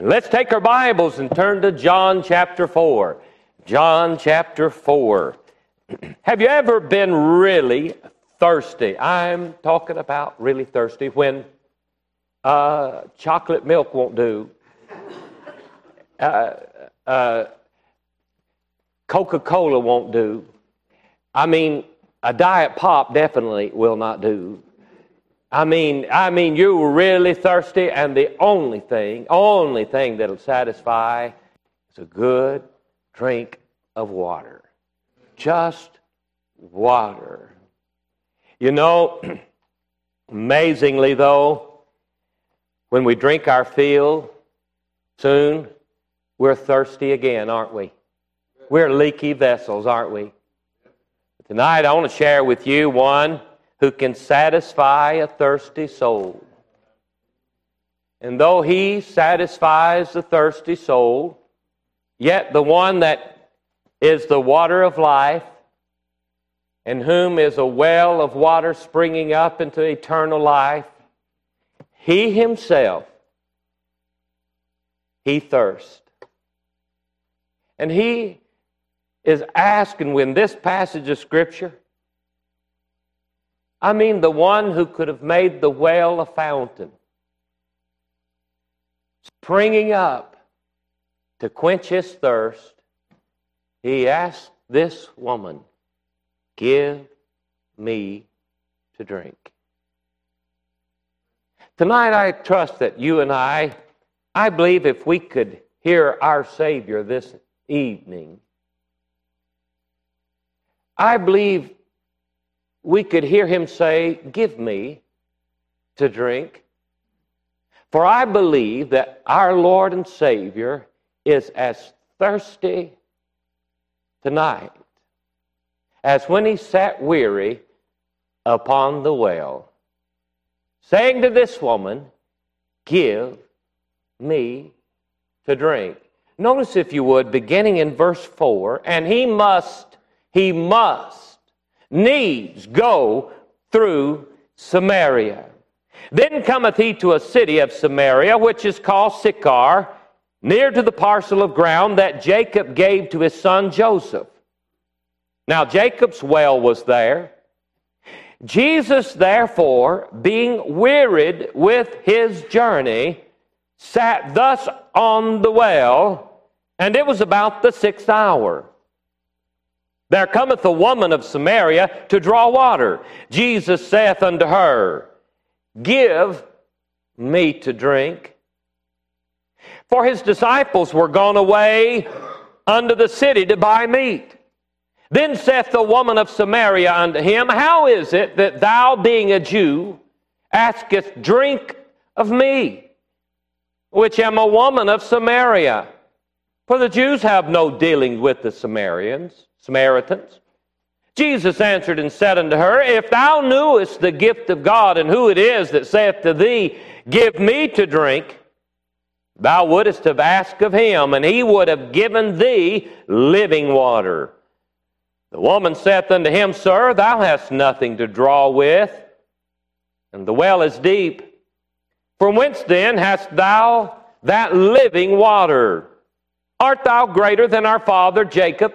And let's take our Bibles and turn to John chapter 4. John chapter 4. Have you ever been really thirsty? I'm talking about really thirsty when uh, chocolate milk won't do. Uh, uh, Coca Cola won't do. I mean, a diet pop definitely will not do. I mean, I mean, you were really thirsty, and the only thing, only thing that'll satisfy is a good drink of water. Just water. You know, amazingly though, when we drink our fill, soon we're thirsty again, aren't we? We're leaky vessels, aren't we? Tonight I want to share with you one who can satisfy a thirsty soul. And though he satisfies the thirsty soul, yet the one that is the water of life, in whom is a well of water springing up into eternal life, he himself, he thirsts. And he is asking when this passage of Scripture, I mean, the one who could have made the well a fountain, springing up to quench his thirst, he asked this woman, Give me to drink. Tonight, I trust that you and I, I believe if we could hear our Savior this evening, I believe we could hear him say, Give me to drink. For I believe that our Lord and Savior is as thirsty tonight as when he sat weary upon the well, saying to this woman, Give me to drink. Notice, if you would, beginning in verse 4, and he must, he must needs go through Samaria. Then cometh he to a city of Samaria, which is called Sychar, near to the parcel of ground that Jacob gave to his son Joseph. Now, Jacob's well was there. Jesus, therefore, being wearied with his journey, sat thus on the well, and it was about the sixth hour. There cometh a woman of Samaria to draw water. Jesus saith unto her, Give me to drink. For his disciples were gone away unto the city to buy meat. Then saith the woman of Samaria unto him, How is it that thou, being a Jew, askest drink of me, which am a woman of Samaria? For the Jews have no dealing with the Samaritans. Samaritans. Jesus answered and said unto her, If thou knewest the gift of God and who it is that saith to thee, Give me to drink, thou wouldst have asked of him, and he would have given thee living water. The woman saith unto him, Sir, thou hast nothing to draw with, and the well is deep. From whence then hast thou that living water? Art thou greater than our father Jacob?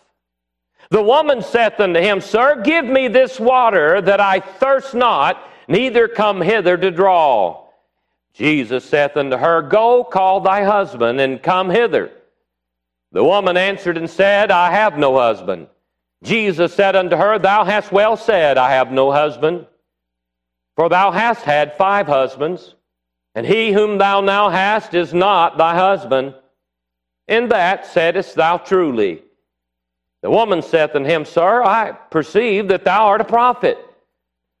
The woman saith unto him, Sir, give me this water that I thirst not, neither come hither to draw. Jesus saith unto her, Go, call thy husband, and come hither. The woman answered and said, I have no husband. Jesus said unto her, Thou hast well said, I have no husband. For thou hast had five husbands, and he whom thou now hast is not thy husband. In that saidst thou truly. The woman saith unto him, Sir, I perceive that thou art a prophet.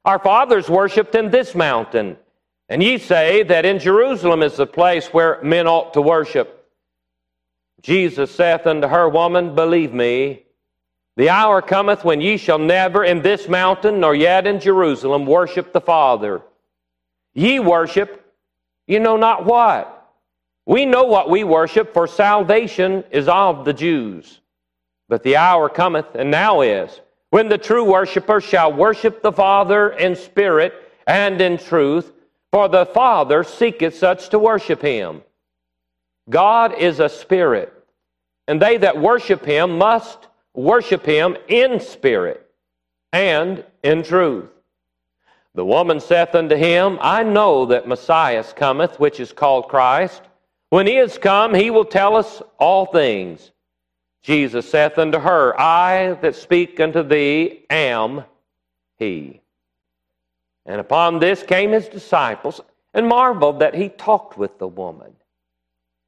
Our fathers worshipped in this mountain, and ye say that in Jerusalem is the place where men ought to worship. Jesus saith unto her, Woman, believe me, the hour cometh when ye shall never in this mountain nor yet in Jerusalem worship the Father. Ye worship, you know not what. We know what we worship, for salvation is of the Jews. But the hour cometh, and now is, when the true worshiper shall worship the Father in spirit and in truth, for the Father seeketh such to worship him. God is a spirit, and they that worship him must worship him in spirit and in truth. The woman saith unto him, I know that Messiah cometh, which is called Christ. When he is come, he will tell us all things. Jesus saith unto her, I that speak unto thee am he. And upon this came his disciples and marveled that he talked with the woman.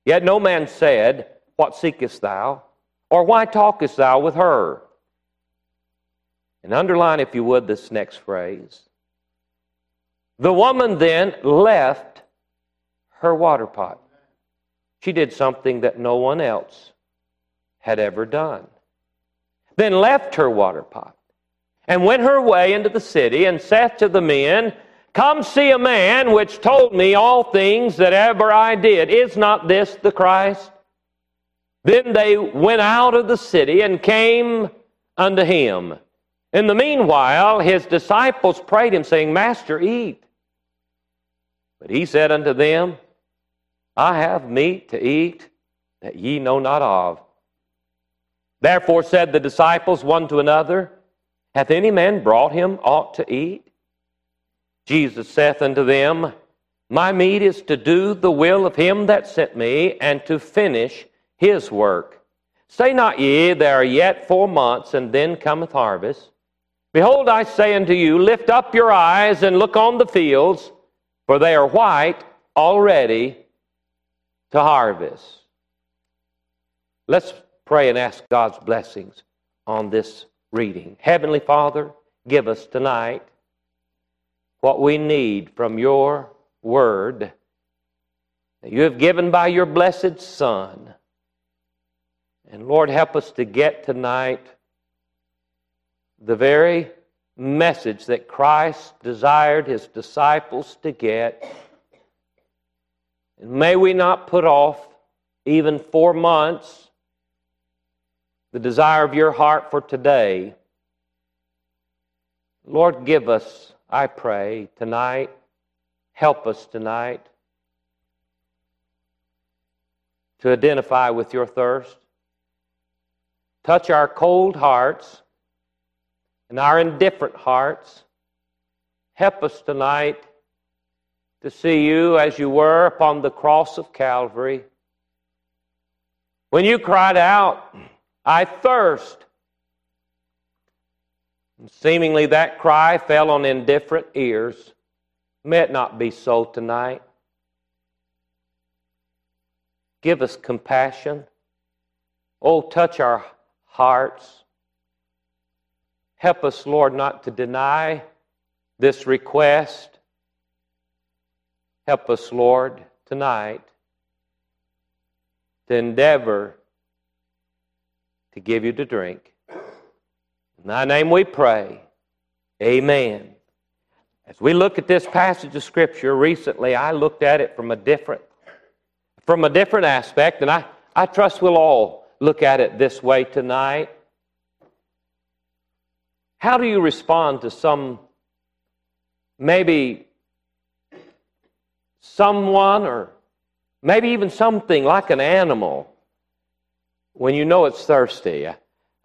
Yet no man said, What seekest thou? Or why talkest thou with her? And underline, if you would, this next phrase. The woman then left her water pot. She did something that no one else had ever done. Then left her water pot and went her way into the city and saith to the men, Come see a man which told me all things that ever I did. Is not this the Christ? Then they went out of the city and came unto him. In the meanwhile, his disciples prayed him, saying, Master, eat. But he said unto them, I have meat to eat that ye know not of. Therefore said the disciples one to another, Hath any man brought him aught to eat? Jesus saith unto them, My meat is to do the will of him that sent me, and to finish his work. Say not ye, There are yet four months, and then cometh harvest. Behold, I say unto you, Lift up your eyes and look on the fields, for they are white already to harvest. Let's pray and ask God's blessings on this reading. Heavenly Father, give us tonight what we need from your word that you have given by your blessed Son. And Lord, help us to get tonight the very message that Christ desired his disciples to get. And may we not put off even four months the desire of your heart for today. Lord, give us I pray tonight, help us tonight to identify with your thirst. Touch our cold hearts and our indifferent hearts. Help us tonight to see you as you were upon the cross of Calvary. When you cried out, I thirst, and seemingly that cry fell on indifferent ears. May it not be so tonight. Give us compassion. Oh, touch our hearts. Help us, Lord, not to deny this request. Help us, Lord, tonight to endeavor to give you to drink. In thy name we pray. Amen. As we look at this passage of Scripture recently, I looked at it from a different, from a different aspect, and I, I trust we'll all look at it this way tonight. How do you respond to some, maybe someone or maybe even something like an animal when you know it's thirsty?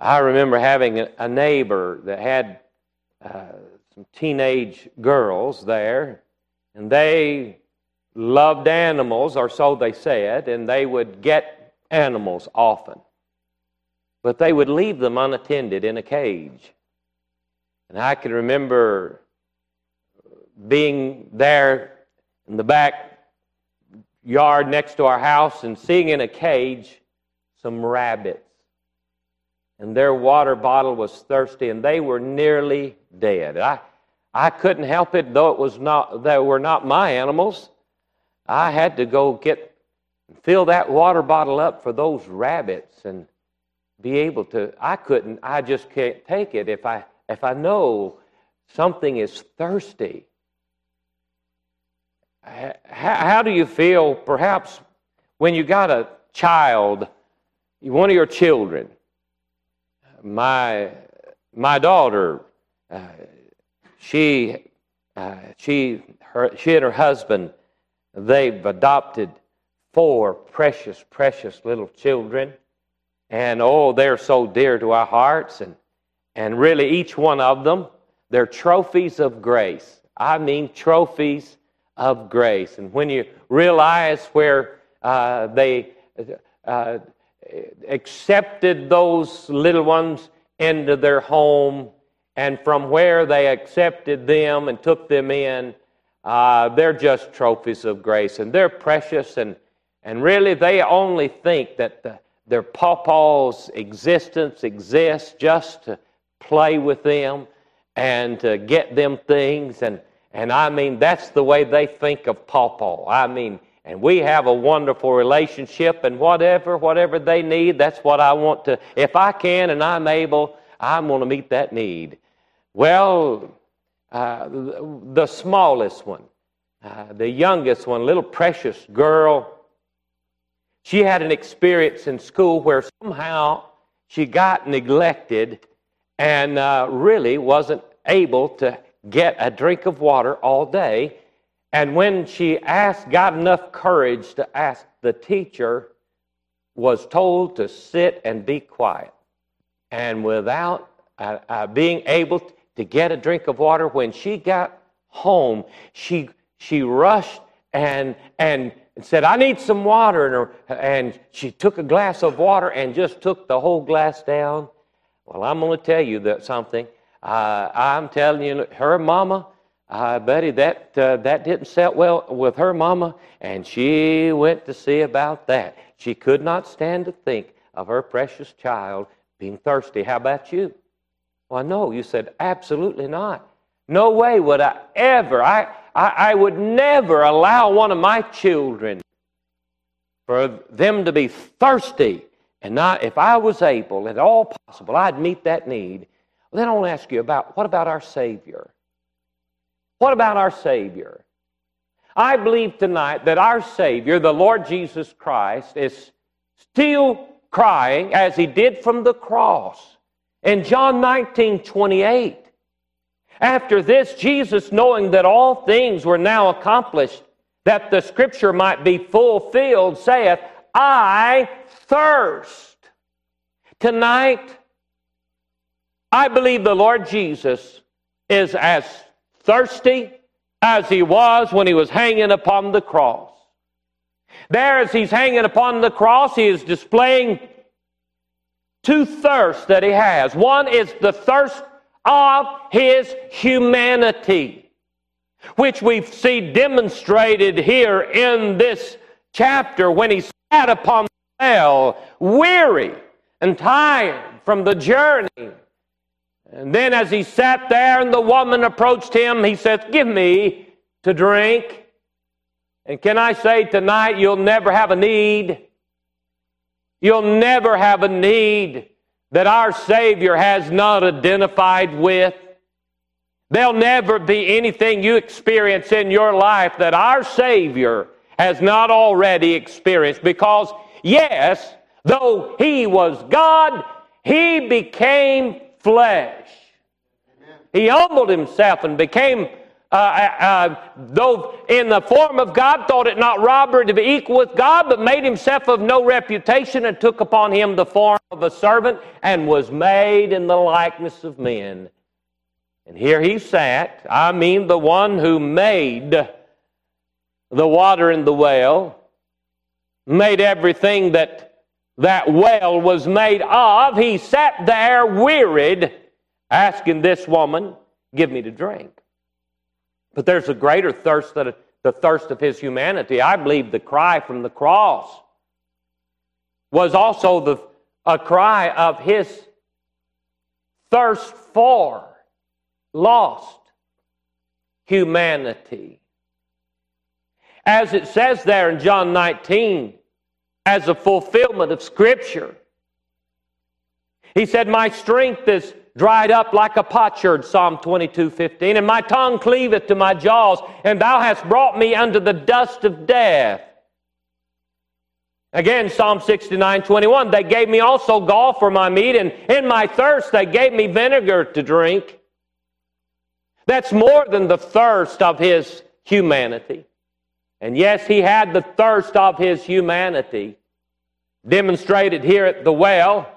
I remember having a neighbor that had uh, some teenage girls there, and they loved animals, or so they said, and they would get animals often. But they would leave them unattended in a cage. And I can remember being there in the back yard next to our house and seeing in a cage some rabbits and their water bottle was thirsty, and they were nearly dead. I, I couldn't help it, though it was not, they were not my animals. I had to go get fill that water bottle up for those rabbits and be able to. I couldn't, I just can't take it if I, if I know something is thirsty. How, how do you feel perhaps when you got a child, one of your children? My, my daughter, uh, she, uh, she, her, she and her husband, they've adopted four precious, precious little children. And oh, they're so dear to our hearts. And, and really, each one of them, they're trophies of grace. I mean, trophies of grace. And when you realize where uh, they uh, accepted those little ones into their home, and from where they accepted them and took them in, uh, they're just trophies of grace. And they're precious, and, and really they only think that the, their pawpaw's existence exists just to play with them and to get them things. And, and I mean, that's the way they think of pawpaw. I mean, and we have a wonderful relationship, and whatever, whatever they need, that's what I want to. If I can and I'm able, I'm going to meet that need. Well, uh, the smallest one, uh, the youngest one, little precious girl, she had an experience in school where somehow she got neglected and uh, really wasn't able to get a drink of water all day. And when she asked, got enough courage to ask the teacher, was told to sit and be quiet. And without uh, uh, being able to get a drink of water, when she got home, she, she rushed and, and said, I need some water. And, her, and she took a glass of water and just took the whole glass down. Well, I'm going to tell you that something. Uh, I'm telling you, her mama, Betty, that, uh, that didn't set well with her mama, and she went to see about that. She could not stand to think of her precious child being thirsty. How about you? Well, no, you said, absolutely not. No way would I ever. I, I, I would never allow one of my children for them to be thirsty. And not, if I was able, at all possible, I'd meet that need. Well, then I want to ask you about what about our Savior? What about our Savior? I believe tonight that our Savior, the Lord Jesus Christ, is still crying as he did from the cross. In John 19 28, after this, Jesus, knowing that all things were now accomplished, that the scripture might be fulfilled, saith, I thirst. Tonight, I believe the Lord Jesus is as thirsty as he was when he was hanging upon the cross. There, as he's hanging upon the cross, he is displaying two thirsts that he has. One is the thirst of his humanity, which we see demonstrated here in this chapter when he sat upon the well, weary and tired from the journey. And then, as he sat there and the woman approached him, he said, Give me to drink. And can I say tonight, you'll never have a need. You'll never have a need that our Savior has not identified with. There'll never be anything you experience in your life that our Savior has not already experienced because, yes, though He was God, He became flesh. He humbled Himself and became uh, uh, uh, though in the form of God, thought it not robbery to be equal with God, but made himself of no reputation and took upon him the form of a servant and was made in the likeness of men. And here he sat, I mean, the one who made the water in the well, made everything that that well was made of. He sat there wearied, asking this woman, Give me to drink. But there's a greater thirst than the thirst of his humanity. I believe the cry from the cross was also the, a cry of his thirst for lost humanity. As it says there in John 19, as a fulfillment of Scripture. He said, My strength is dried up like a potsherd, Psalm 22 15, and my tongue cleaveth to my jaws, and thou hast brought me unto the dust of death. Again, Psalm 69 21, they gave me also gall for my meat, and in my thirst they gave me vinegar to drink. That's more than the thirst of his humanity. And yes, he had the thirst of his humanity demonstrated here at the well,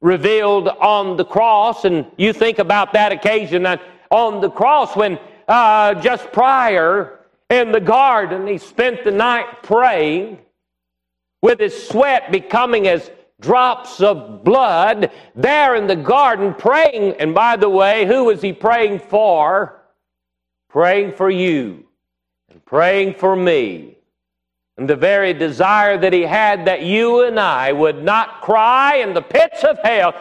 revealed on the cross. And you think about that occasion on the cross when uh, just prior in the garden he spent the night praying with his sweat becoming as drops of blood there in the garden praying. And by the way, who was he praying for? Praying for you and praying for me. And the very desire that he had that you and I would not cry in the pits of hell,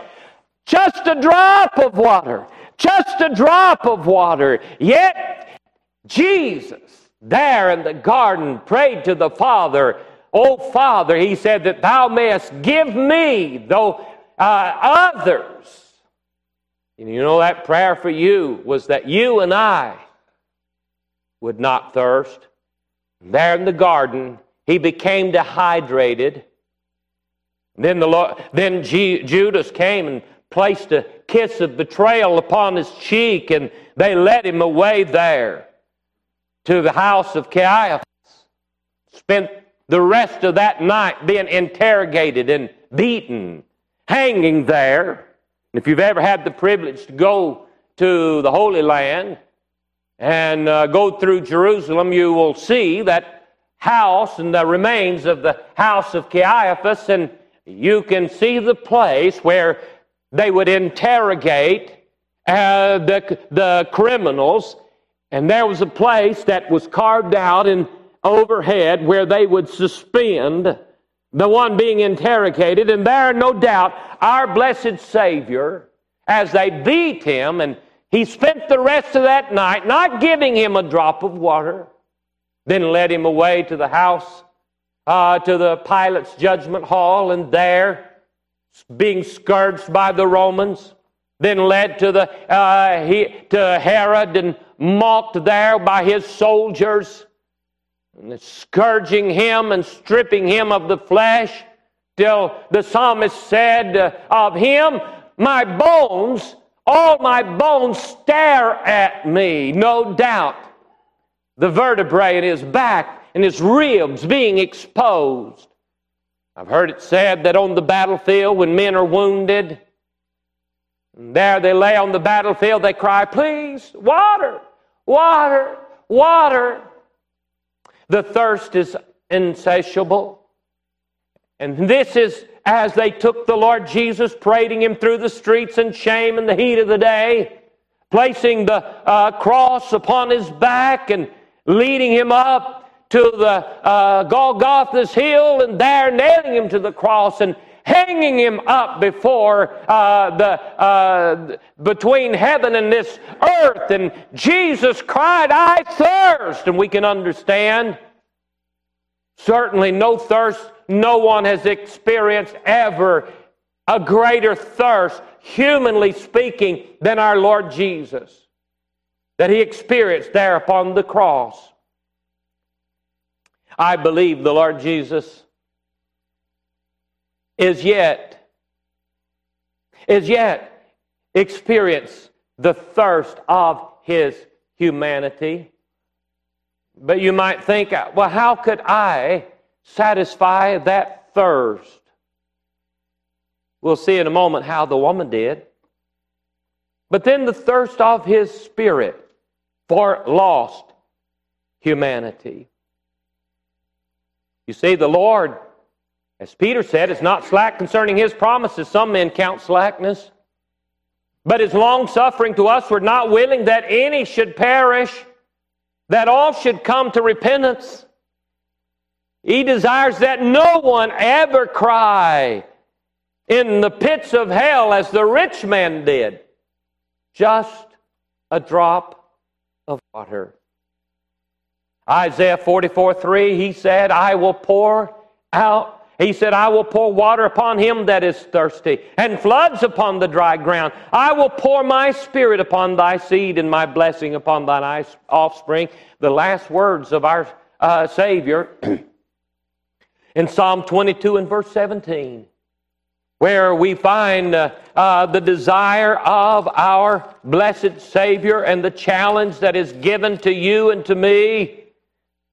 just a drop of water, just a drop of water. Yet, Jesus, there in the garden, prayed to the Father, Oh Father, he said, that thou mayest give me, though uh, others. And you know that prayer for you was that you and I would not thirst. There in the garden, he became dehydrated. Then, the Lord, then G, Judas came and placed a kiss of betrayal upon his cheek, and they led him away there to the house of Caiaphas. Spent the rest of that night being interrogated and beaten, hanging there. If you've ever had the privilege to go to the Holy Land, and uh, go through Jerusalem, you will see that house and the remains of the house of Caiaphas, and you can see the place where they would interrogate uh, the, the criminals. And there was a place that was carved out in overhead where they would suspend the one being interrogated. And there, no doubt, our blessed Savior, as they beat him and he spent the rest of that night not giving him a drop of water, then led him away to the house, uh, to the Pilate's judgment hall, and there, being scourged by the Romans, then led to, the, uh, he, to Herod and mocked there by his soldiers, scourging him and stripping him of the flesh, till the psalmist said uh, of him, My bones all my bones stare at me, no doubt. The vertebrae in his back and his ribs being exposed. I've heard it said that on the battlefield, when men are wounded, there they lay on the battlefield, they cry, Please, water, water, water. The thirst is insatiable. And this is as they took the Lord Jesus, parading him through the streets in shame in the heat of the day, placing the uh, cross upon his back and leading him up to the uh, Golgotha's hill and there nailing him to the cross and hanging him up before uh, the uh, between heaven and this earth. And jesus cried i thirst. And we can understand certainly no thirst no one has experienced ever a greater thirst, humanly speaking, than our Lord Jesus that he experienced there upon the cross. I believe the Lord Jesus is yet, is yet experience the thirst of his humanity. But you might think, well, how could I satisfy that thirst. We'll see in a moment how the woman did. But then the thirst of his spirit for lost humanity. You see, the Lord, as Peter said, is not slack concerning his promises. Some men count slackness. But is long suffering to us. We're not willing that any should perish, that all should come to repentance. He desires that no one ever cry in the pits of hell as the rich man did. Just a drop of water. Isaiah 44 3, he said, I will pour out He said, I will pour water upon him that is thirsty, and floods upon the dry ground. I will pour my spirit upon thy seed, and my blessing upon thine offspring. The last words of our uh, Savior in Psalm 22 and verse 17, where we find uh, uh, the desire of our blessed Savior and the challenge that is given to you and to me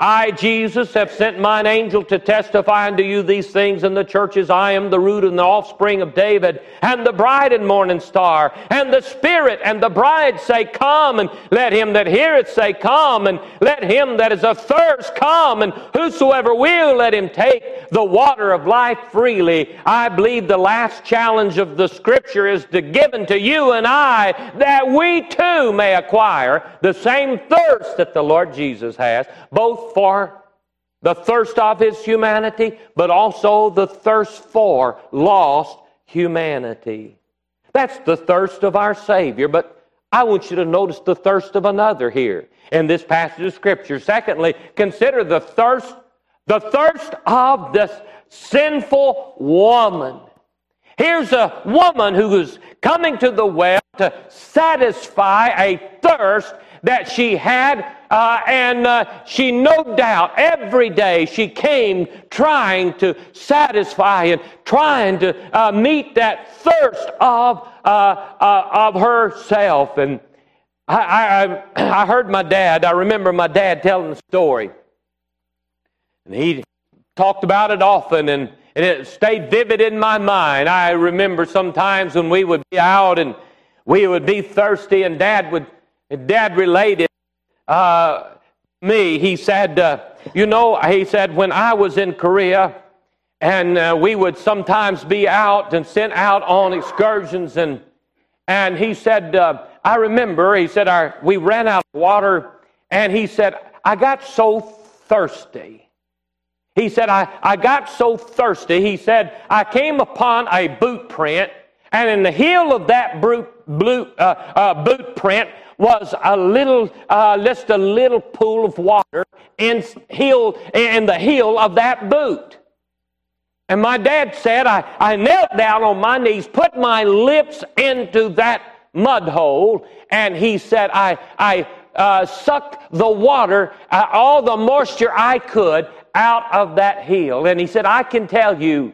I, Jesus, have sent mine angel to testify unto you these things in the churches. I am the root and the offspring of David, and the bride and morning star. And the Spirit and the bride say, Come, and let him that heareth say, Come, and let him that is athirst come, and whosoever will, let him take the water of life freely. I believe the last challenge of the Scripture is to given to you and I that we too may acquire the same thirst that the Lord Jesus has, both for the thirst of his humanity, but also the thirst for lost humanity. That's the thirst of our Savior, but I want you to notice the thirst of another here in this passage of Scripture. Secondly, consider the thirst, the thirst of this sinful woman. Here's a woman who is coming to the well to satisfy a thirst that she had, uh, and uh, she no doubt every day she came trying to satisfy and trying to uh, meet that thirst of, uh, uh, of herself. And I, I, I heard my dad, I remember my dad telling the story. And he talked about it often, and, and it stayed vivid in my mind. I remember sometimes when we would be out and we would be thirsty, and dad would Dad related uh, me. He said, uh, you know, he said, when I was in Korea, and uh, we would sometimes be out and sent out on excursions, and and he said, uh, I remember, he said, our, we ran out of water, and he said, I got so thirsty. He said, I, I got so thirsty. He said, I came upon a boot print, and in the heel of that boot, boot, uh, uh, boot print was a little, uh, just a little pool of water in, heel, in the heel of that boot. And my dad said, I, I knelt down on my knees, put my lips into that mud hole, and he said, I, I uh, sucked the water, uh, all the moisture I could out of that heel. And he said, I can tell you,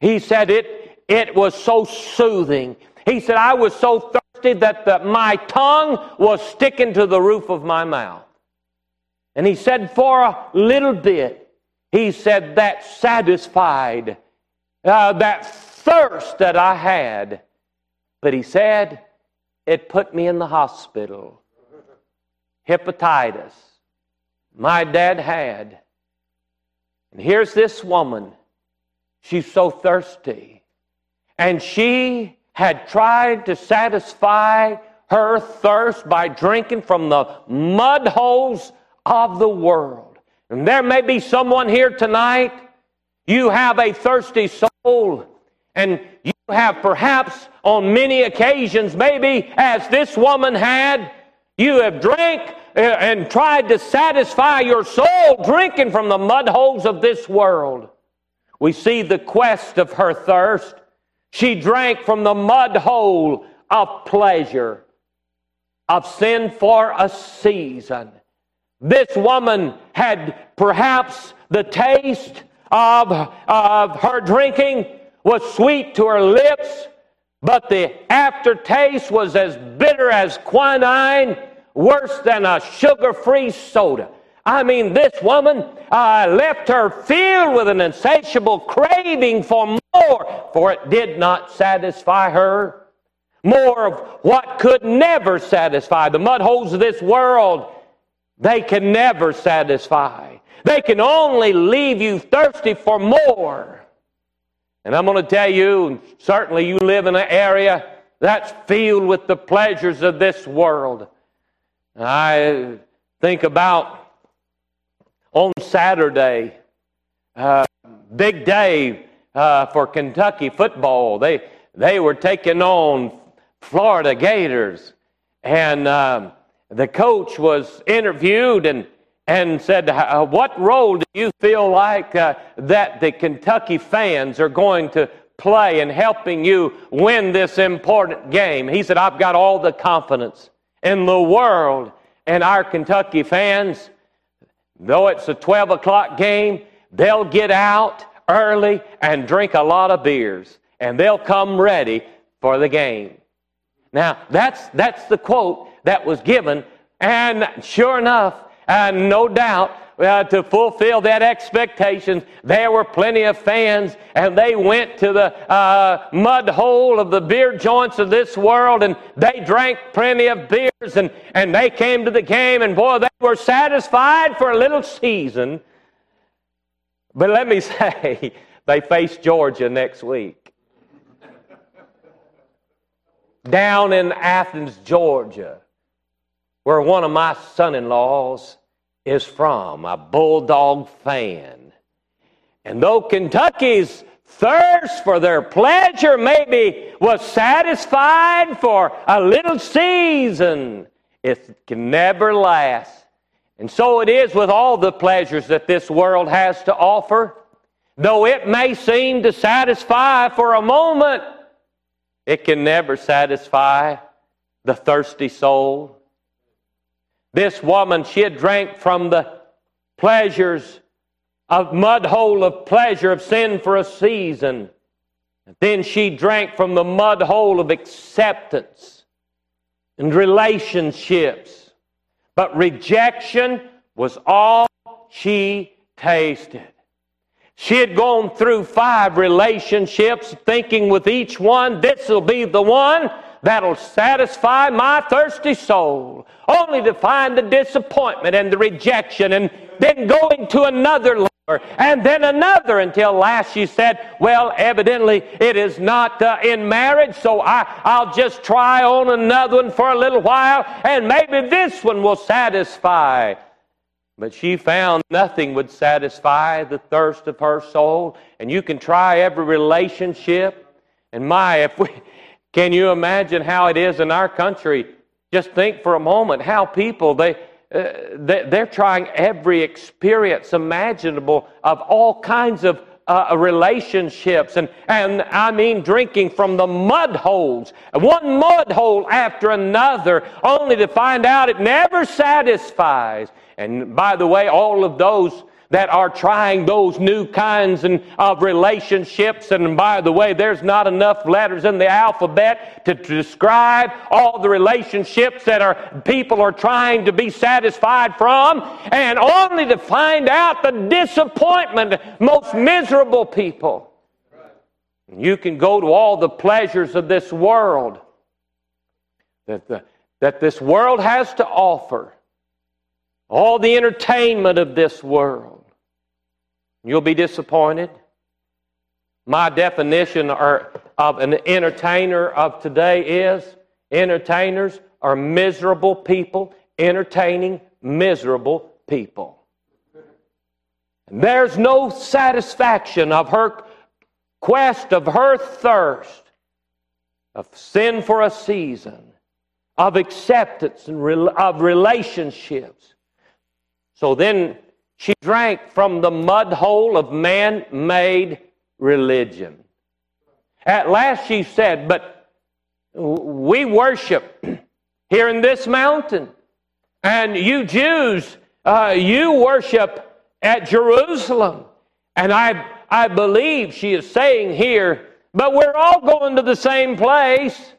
he said, it, it was so soothing. He said, I was so thirsty that the, my tongue was sticking to the roof of my mouth. And he said, for a little bit, he said, that satisfied uh, that thirst that I had. But he said, it put me in the hospital. Hepatitis. My dad had. And here's this woman. She's so thirsty. And she had tried to satisfy her thirst by drinking from the mud holes of the world. And there may be someone here tonight, you have a thirsty soul, and you have perhaps on many occasions, maybe as this woman had, you have drank uh, and tried to satisfy your soul drinking from the mud holes of this world. We see the quest of her thirst she drank from the mud hole of pleasure, of sin for a season. This woman had perhaps the taste of, of her drinking was sweet to her lips, but the aftertaste was as bitter as quinine, worse than a sugar free soda. I mean, this woman uh, left her filled with an insatiable craving for more, for it did not satisfy her. More of what could never satisfy. The mud holes of this world, they can never satisfy. They can only leave you thirsty for more. And I'm going to tell you, certainly you live in an area that's filled with the pleasures of this world. I think about on Saturday, uh, big day uh, for Kentucky football. They, they were taking on Florida Gators. And um, the coach was interviewed, and, and said, What role do you feel like uh, that the Kentucky fans are going to play in helping you win this important game? He said, I've got all the confidence in the world in our Kentucky fans. Though it's a 12 o'clock game, they'll get out early and drink a lot of beers, and they'll come ready for the game. Now, that's, that's the quote that was given, and sure enough, and no doubt, uh, to fulfill that expectation, there were plenty of fans, and they went to the uh, mud hole of the beer joints of this world, and they drank plenty of beers, and, and they came to the game, and boy, they were satisfied for a little season. But let me say, they face Georgia next week. Down in Athens, Georgia where one of my son in laws is from, a Bulldog fan. And though Kentucky's thirst for their pleasure maybe was satisfied for a little season, it can never last. And so it is with all the pleasures that this world has to offer. Though it may seem to satisfy for a moment, it can never satisfy the thirsty soul. This woman, she had drank from the pleasures of mud hole of pleasure of sin for a season. Then she drank from the mud hole of acceptance and relationships. But rejection was all she tasted. She had gone through five relationships, thinking with each one, this will be the one that'll satisfy my thirsty soul, only to find the disappointment and the rejection, and then going to another lover, and then another, until last she said, Well, evidently it is not uh, in marriage, so I, I'll just try on another one for a little while, and maybe this one will satisfy. But she found nothing would satisfy the thirst of her soul. And you can try every relationship. And my, if we, can you imagine how it is in our country? Just think for a moment how people, they, uh, they, are trying every experience imaginable of all kinds of uh, relationships. And, and I mean drinking from the mud holes, one mud hole after another, only to find out it never satisfies. And by the way, all of those that are trying those new kinds of relationships. And by the way, there's not enough letters in the alphabet to describe all the relationships that are people are trying to be satisfied from, and only to find out the disappointment, most miserable people. You can go to all the pleasures of this world that, the, that this world has to offer, all the entertainment of this world. You'll be disappointed. My definition of an entertainer of today is entertainers are miserable people entertaining miserable people. And There's no satisfaction of her quest, of her thirst, of sin for a season, of acceptance and of relationships. So then she drank from the mud hole of man made religion. At last she said, But we worship here in this mountain. And you Jews, uh, you worship at Jerusalem. And I, I believe she is saying here, but we're all going to the same place.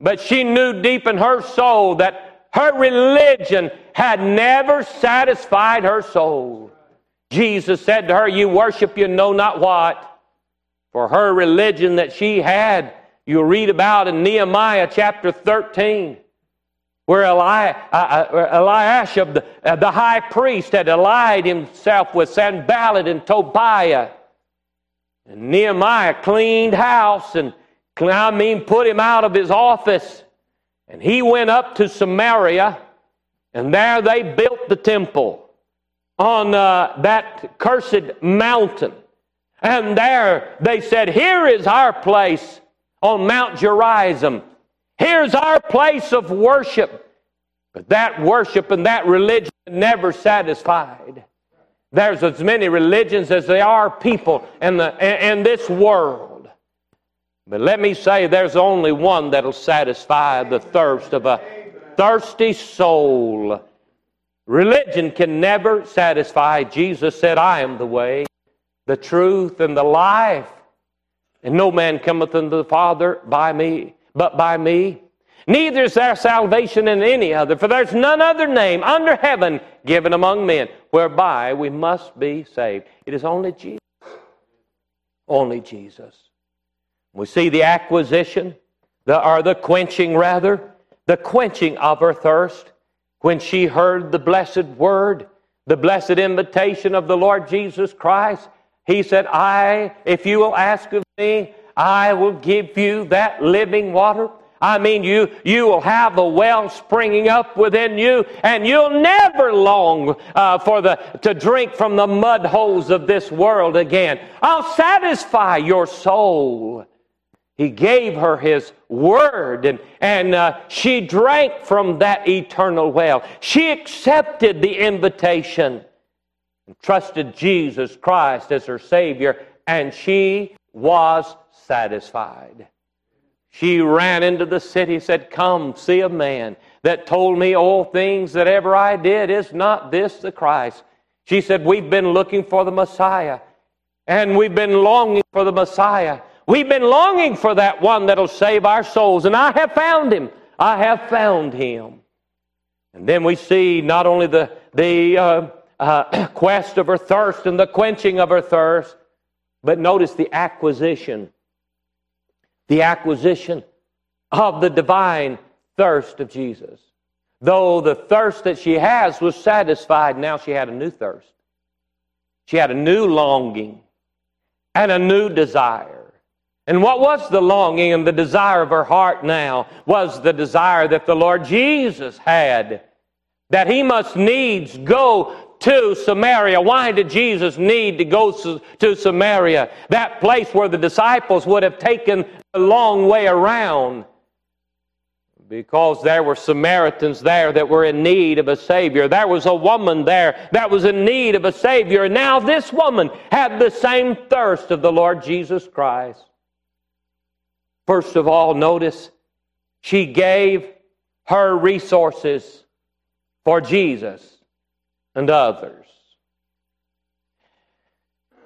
But she knew deep in her soul that her religion had never satisfied her soul. Jesus said to her, You worship you know not what. For her religion that she had, you read about in Nehemiah chapter 13, where Eli, uh, uh, Eliashib, the, uh, the high priest, had allied himself with Sanballat and Tobiah. And Nehemiah cleaned house and, I mean, put him out of his office. And he went up to Samaria, and there they built the temple on uh, that cursed mountain. And there they said, Here is our place on Mount Gerizim. Here's our place of worship. But that worship and that religion never satisfied. There's as many religions as there are people in, the, in this world. But let me say, there's only one that'll satisfy the thirst of a thirsty soul. Religion can never satisfy. Jesus said, I am the way, the truth, and the life. And no man cometh unto the Father by me, but by me. Neither is there salvation in any other, for there's none other name under heaven given among men whereby we must be saved. It is only Jesus. Only Jesus. We see the acquisition, the, or the quenching rather, the quenching of her thirst when she heard the blessed word, the blessed invitation of the Lord Jesus Christ. He said, I, if you will ask of me, I will give you that living water. I mean, you, you will have a well springing up within you, and you'll never long uh, for the, to drink from the mud holes of this world again. I'll satisfy your soul. He gave her his word, and, and uh, she drank from that eternal well. She accepted the invitation and trusted Jesus Christ as her Savior, and she was satisfied. She ran into the city, said, Come, see a man that told me all things that ever I did. Is not this the Christ? She said, We've been looking for the Messiah, and we've been longing for the Messiah. We've been longing for that one that'll save our souls, and I have found him. I have found him. And then we see not only the, the uh, uh, quest of her thirst and the quenching of her thirst, but notice the acquisition the acquisition of the divine thirst of Jesus. Though the thirst that she has was satisfied, now she had a new thirst. She had a new longing and a new desire. And what was the longing and the desire of her heart now was the desire that the Lord Jesus had, that he must needs go to Samaria. Why did Jesus need to go to Samaria? That place where the disciples would have taken a long way around. Because there were Samaritans there that were in need of a Savior. There was a woman there that was in need of a Savior. And now this woman had the same thirst of the Lord Jesus Christ. First of all, notice she gave her resources for Jesus and others.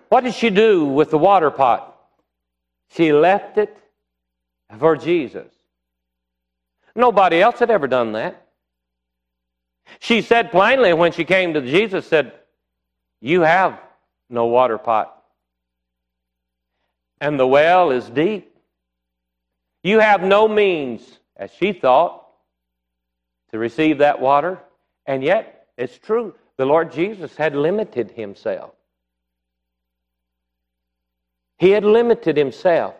What did she do with the water pot? She left it for Jesus. Nobody else had ever done that. She said plainly when she came to Jesus, said, You have no water pot. And the well is deep. You have no means, as she thought, to receive that water. And yet, it's true. The Lord Jesus had limited himself. He had limited himself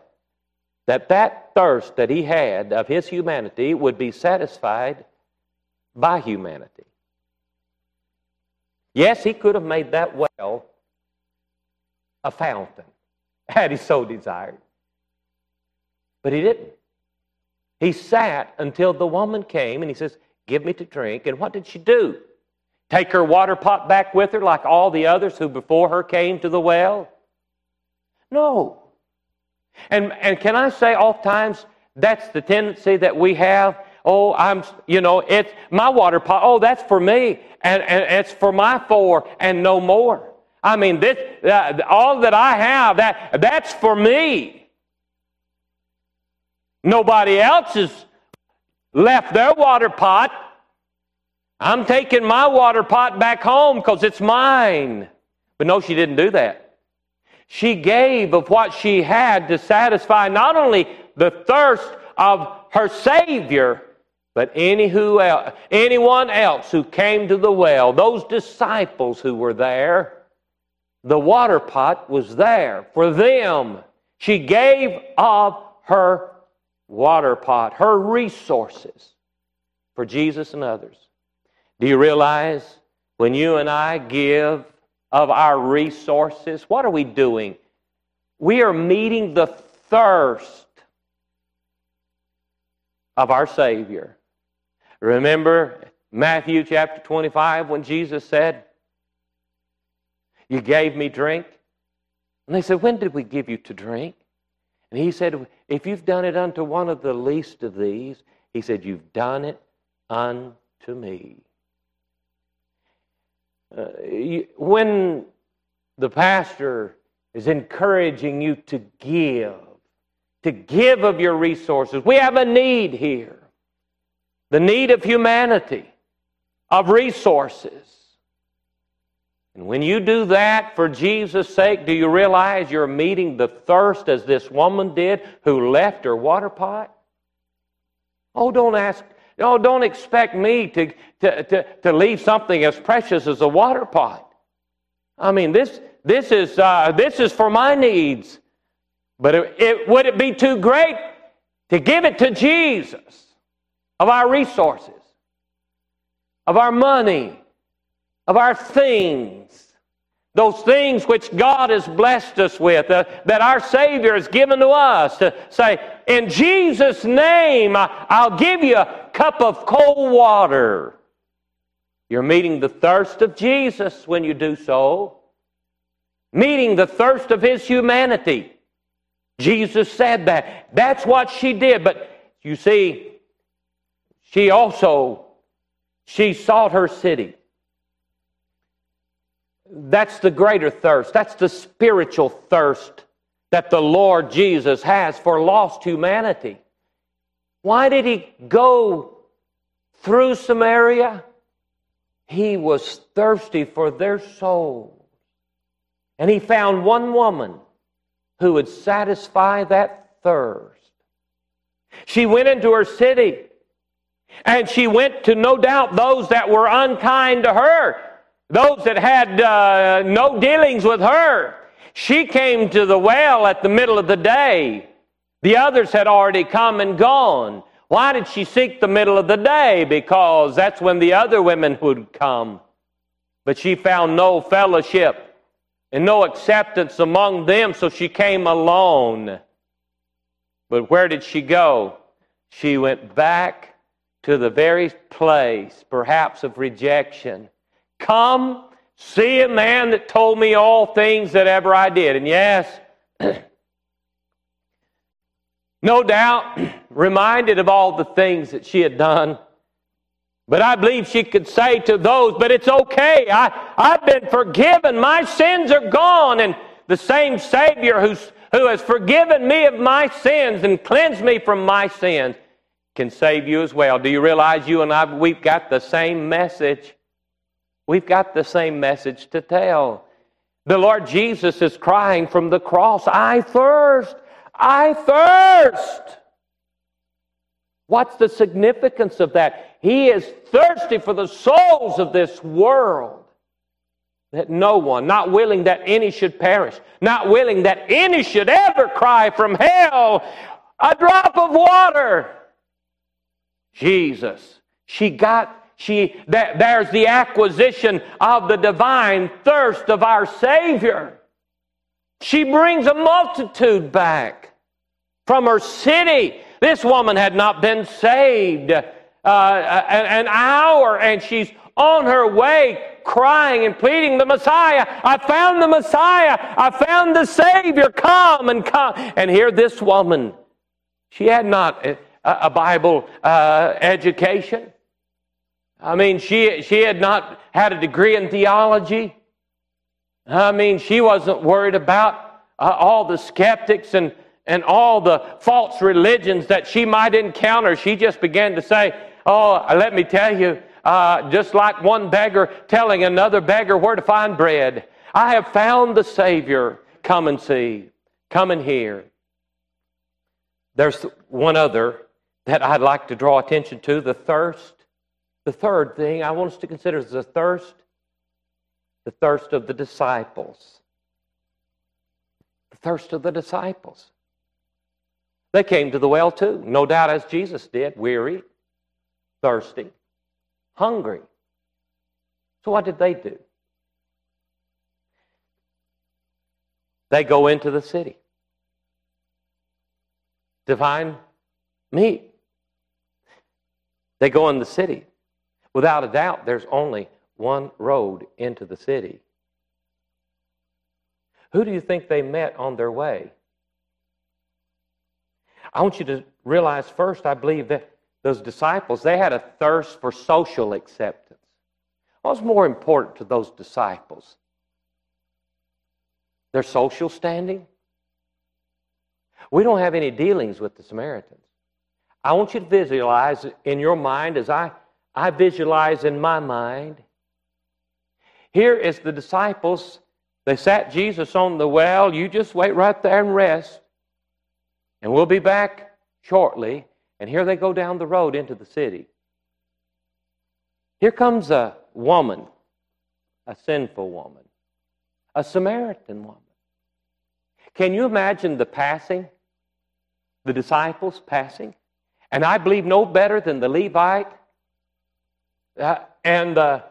that that thirst that he had of his humanity would be satisfied by humanity. Yes, he could have made that well a fountain had he so desired. But he didn't. He sat until the woman came and he says, Give me to drink. And what did she do? Take her water pot back with her like all the others who before her came to the well? No. And, and can I say, oftentimes, that's the tendency that we have. Oh, I'm, you know, it's my water pot. Oh, that's for me, and, and it's for my four, and no more. I mean, this, uh, all that I have, that, that's for me. Nobody else has left their water pot I'm taking my water pot back home because it's mine. But no, she didn't do that. She gave of what she had to satisfy not only the thirst of her Savior, but any who anyone else who came to the well, those disciples who were there, the water pot was there for them. She gave of her water pot, her resources for Jesus and others. Do you realize when you and I give of our resources, what are we doing? We are meeting the thirst of our Savior. Remember, Matthew chapter 25 when Jesus said, You gave me drink? And they said, When did we give you to drink? And he said, If you've done it unto one of the least of these, he said, You've done it unto me. Uh, you, when the pastor is encouraging you to give, to give of your resources, we have a need here the need of humanity, of resources. And when you do that for Jesus' sake, do you realize you're meeting the thirst as this woman did who left her water pot? Oh, don't ask, oh, don't expect me to, to, to, to leave something as precious as a water pot. I mean, this, this, is, uh, this is for my needs. But it, it, would it be too great to give it to Jesus of our resources, of our money, of our things, those things which God has blessed us with, uh, that our Savior has given to us, to say, In Jesus' name, I'll give you a cup of cold water. You're meeting the thirst of Jesus when you do so, meeting the thirst of His humanity. Jesus said that. That's what she did. But you see, she also she sought her city. That's the greater thirst. That's the spiritual thirst that the Lord Jesus has for lost humanity. Why did he go through Samaria? He was thirsty for their souls. And he found one woman who would satisfy that thirst. She went into her city and she went to no doubt those that were unkind to her those that had uh, no dealings with her. She came to the well at the middle of the day. The others had already come and gone. Why did she seek the middle of the day? Because that's when the other women would come. But she found no fellowship and no acceptance among them, so she came alone. But where did she go? She went back to the very place, perhaps of rejection Come, see a man that told me all things that ever I did. And yes, no doubt, reminded of all the things that she had done. But I believe she could say to those, but it's okay. I, I've been forgiven. My sins are gone. And the same Savior who's, who has forgiven me of my sins and cleansed me from my sins can save you as well. Do you realize you and I, we've got the same message? We've got the same message to tell. The Lord Jesus is crying from the cross, I thirst, I thirst. What's the significance of that? He is thirsty for the souls of this world. That no one, not willing that any should perish, not willing that any should ever cry from hell, a drop of water. Jesus, she got she, that, there's the acquisition of the divine thirst of our Savior. She brings a multitude back from her city. This woman had not been saved uh, an, hour, and she's on her way crying and pleading the Messiah. I found the Messiah. I found the Savior. Come and come. And here, this woman, she had not a, a Bible uh, education. I mean, she, she had not had a degree in theology. I mean, she wasn't worried about uh, all the skeptics and, and all the false religions that she might encounter. She just began to say, Oh, let me tell you, uh, just like one beggar telling another beggar where to find bread. I have found the Savior. Come and see. Come and hear. There's one other that I'd like to draw attention to the thirst the third thing I want us to consider is the thirst, the thirst of the disciples. The thirst of the disciples. They came to the well too, no doubt as Jesus did, weary, thirsty, hungry. So what did they do? They go into the city to find meat. They go in the city. Without a doubt, there's only one road into the city. Who do you think they met on their way? I want you to realize first, I believe that those disciples, they had a thirst for social acceptance. What was more important to those disciples? Their social standing? We don't have any dealings with the Samaritans. I want you to visualize in your mind as I, I visualize in my mind. Here is the disciples. They sat Jesus on the well. You just wait right there and rest. And we'll be back shortly. And here they go down the road into the city. Here comes a woman, a sinful woman, a Samaritan woman. Can you imagine the passing? The disciples passing? And I believe no better than the Levite and the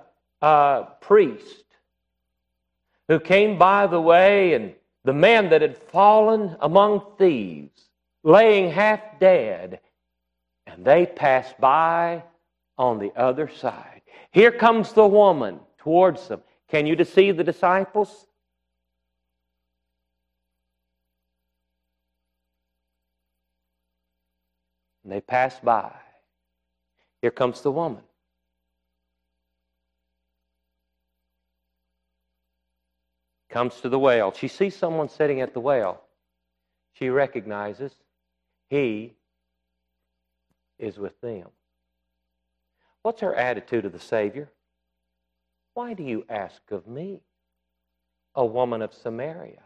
uh, priest who came by the way and the man that had fallen among thieves, laying half dead, and they passed by on the other side. Here comes the woman towards them. Can you deceive the disciples? And they pass by. Here comes the woman. Comes to the well. She sees someone sitting at the well. She recognizes he is with them. What's her attitude of the Savior? Why do you ask of me, a woman of Samaria?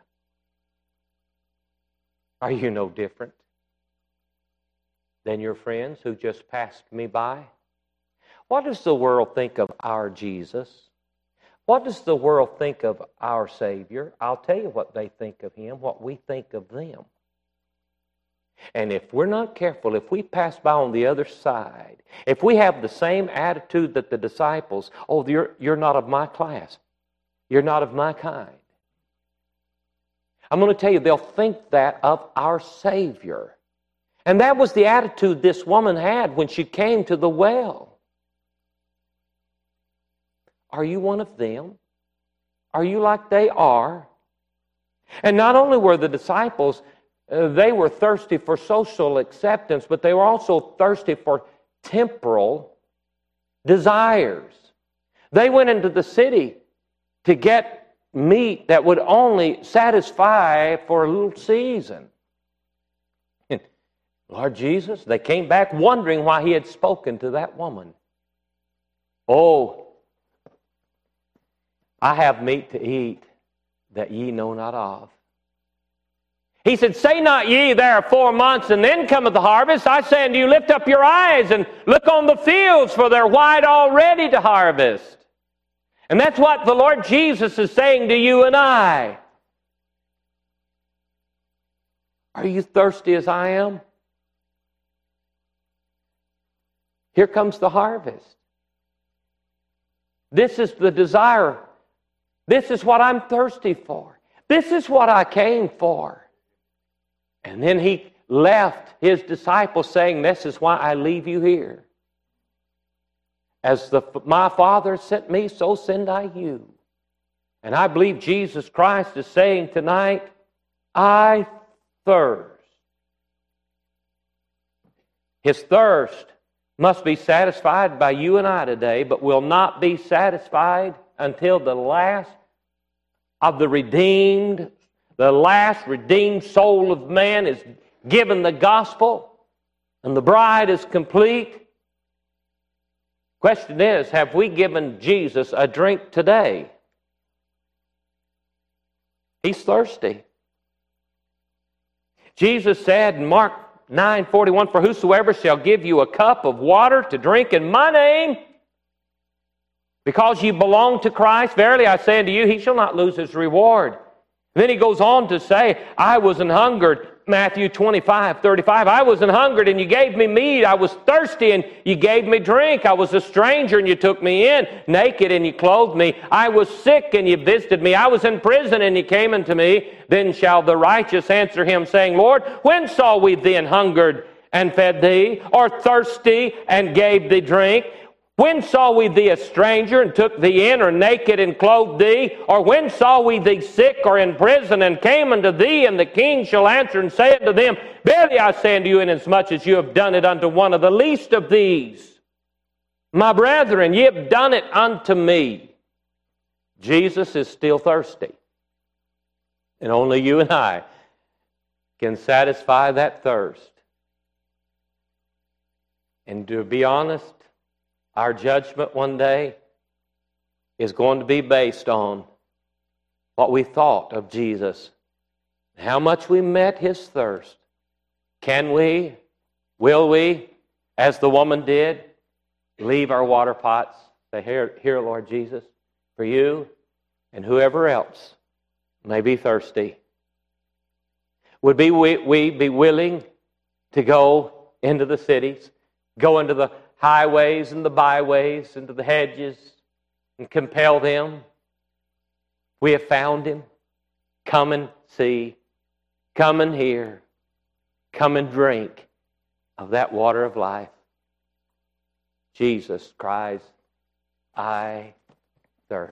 Are you no different? than your friends who just passed me by? What does the world think of our Jesus? What does the world think of our Savior? I'll tell you what they think of Him, what we think of them. And if we're not careful, if we pass by on the other side, if we have the same attitude that the disciples, oh, you're, you're not of my class, you're not of my kind. I'm going to tell you, they'll think that of our Savior. And that was the attitude this woman had when she came to the well. Are you one of them? Are you like they are? And not only were the disciples, uh, they were thirsty for social acceptance, but they were also thirsty for temporal desires. They went into the city to get meat that would only satisfy for a little season. Lord Jesus, they came back wondering why he had spoken to that woman. Oh, I have meat to eat that ye know not of. He said, Say not ye, there are four months, and then cometh the harvest. I say unto you, lift up your eyes and look on the fields, for they're white already to harvest. And that's what the Lord Jesus is saying to you and I. Are you thirsty as I am? Here comes the harvest. This is the desire. This is what I'm thirsty for. This is what I came for. And then he left his disciples saying, This is why I leave you here. As the, my Father sent me, so send I you. And I believe Jesus Christ is saying tonight, I thirst. His thirst must be satisfied by you and I today, but will not be satisfied until the last of the redeemed, the last redeemed soul of man is given the gospel and the bride is complete. Question is, have we given Jesus a drink today? He's thirsty. Jesus said in Mark 941 For whosoever shall give you a cup of water to drink in my name, because you belong to Christ, verily I say unto you, he shall not lose his reward. Then he goes on to say, I was an hungered, Matthew 25, 35. I was an hungered and you gave me meat. I was thirsty and you gave me drink. I was a stranger and you took me in. Naked and you clothed me. I was sick and you visited me. I was in prison and you came unto me. Then shall the righteous answer him, saying, Lord, when saw we thee hungered and fed thee, or thirsty and gave thee drink? When saw we thee a stranger and took thee in, or naked and clothed thee? Or when saw we thee sick or in prison and came unto thee? And the king shall answer and say unto them, Verily I say unto you, inasmuch as you have done it unto one of the least of these, my brethren, ye have done it unto me. Jesus is still thirsty. And only you and I can satisfy that thirst. And to be honest, our judgment one day is going to be based on what we thought of Jesus, how much we met his thirst. Can we, will we, as the woman did, leave our water pots, say, Here, here Lord Jesus, for you and whoever else may be thirsty? Would we, we be willing to go into the cities, go into the highways and the byways, into the hedges, and compel them. We have found him. Come and see. Come and hear. Come and drink of that water of life. Jesus cries, I